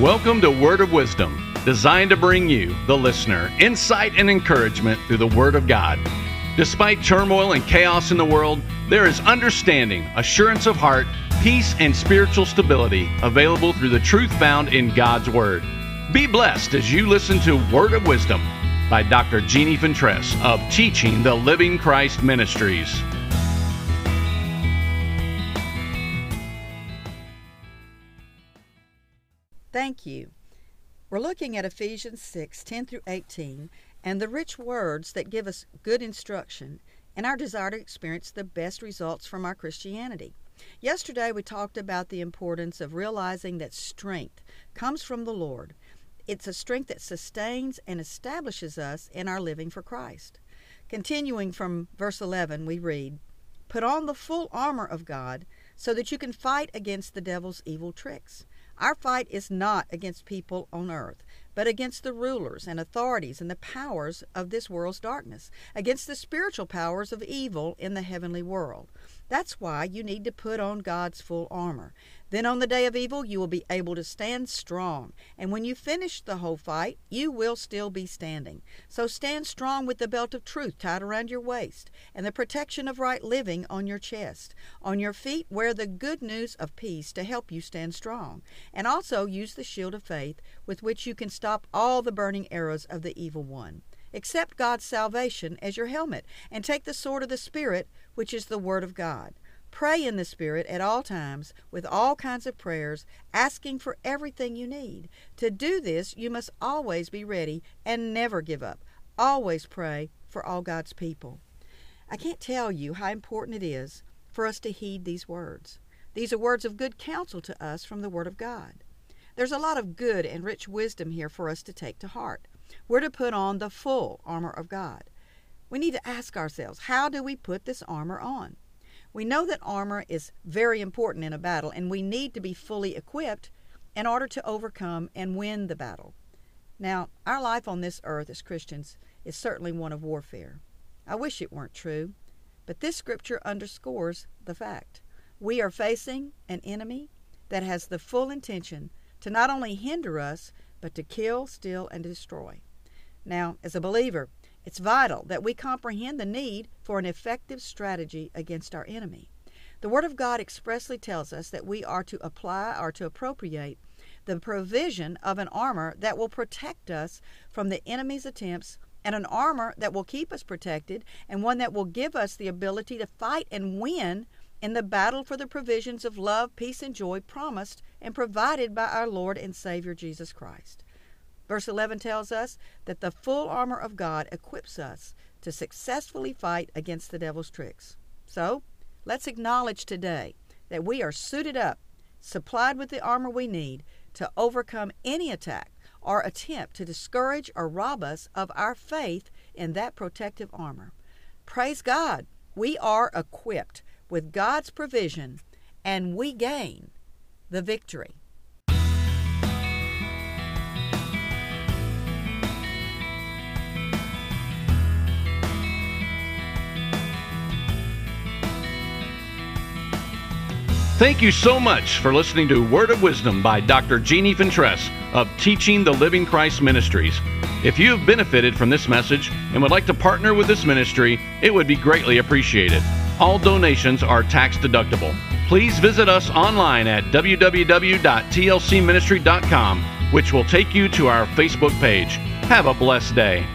Welcome to Word of Wisdom, designed to bring you, the listener, insight and encouragement through the Word of God. Despite turmoil and chaos in the world, there is understanding, assurance of heart, peace, and spiritual stability available through the truth found in God's Word. Be blessed as you listen to Word of Wisdom by Dr. Jeannie Fentress of Teaching the Living Christ Ministries. Thank you. We're looking at Ephesians 6 10 through 18 and the rich words that give us good instruction and our desire to experience the best results from our Christianity. Yesterday, we talked about the importance of realizing that strength comes from the Lord. It's a strength that sustains and establishes us in our living for Christ. Continuing from verse 11, we read, Put on the full armor of God so that you can fight against the devil's evil tricks. Our fight is not against people on earth, but against the rulers and authorities and the powers of this world's darkness, against the spiritual powers of evil in the heavenly world. That's why you need to put on God's full armor. Then on the day of evil, you will be able to stand strong. And when you finish the whole fight, you will still be standing. So stand strong with the belt of truth tied around your waist and the protection of right living on your chest. On your feet, wear the good news of peace to help you stand strong. And also use the shield of faith with which you can stop all the burning arrows of the evil one. Accept God's salvation as your helmet and take the sword of the Spirit, which is the Word of God. Pray in the Spirit at all times with all kinds of prayers, asking for everything you need. To do this, you must always be ready and never give up. Always pray for all God's people. I can't tell you how important it is for us to heed these words. These are words of good counsel to us from the Word of God. There's a lot of good and rich wisdom here for us to take to heart. We're to put on the full armor of God. We need to ask ourselves, how do we put this armor on? We know that armor is very important in a battle, and we need to be fully equipped in order to overcome and win the battle. Now, our life on this earth as Christians is certainly one of warfare. I wish it weren't true, but this scripture underscores the fact. We are facing an enemy that has the full intention to not only hinder us, but to kill, steal, and destroy. Now, as a believer, it's vital that we comprehend the need for an effective strategy against our enemy. The Word of God expressly tells us that we are to apply or to appropriate the provision of an armor that will protect us from the enemy's attempts and an armor that will keep us protected and one that will give us the ability to fight and win in the battle for the provisions of love, peace, and joy promised and provided by our Lord and Savior Jesus Christ. Verse 11 tells us that the full armor of God equips us to successfully fight against the devil's tricks. So, let's acknowledge today that we are suited up, supplied with the armor we need to overcome any attack or attempt to discourage or rob us of our faith in that protective armor. Praise God, we are equipped with God's provision and we gain the victory. Thank you so much for listening to Word of Wisdom by Dr. Jeannie Fentress of Teaching the Living Christ Ministries. If you have benefited from this message and would like to partner with this ministry, it would be greatly appreciated. All donations are tax deductible. Please visit us online at www.tlcministry.com, which will take you to our Facebook page. Have a blessed day.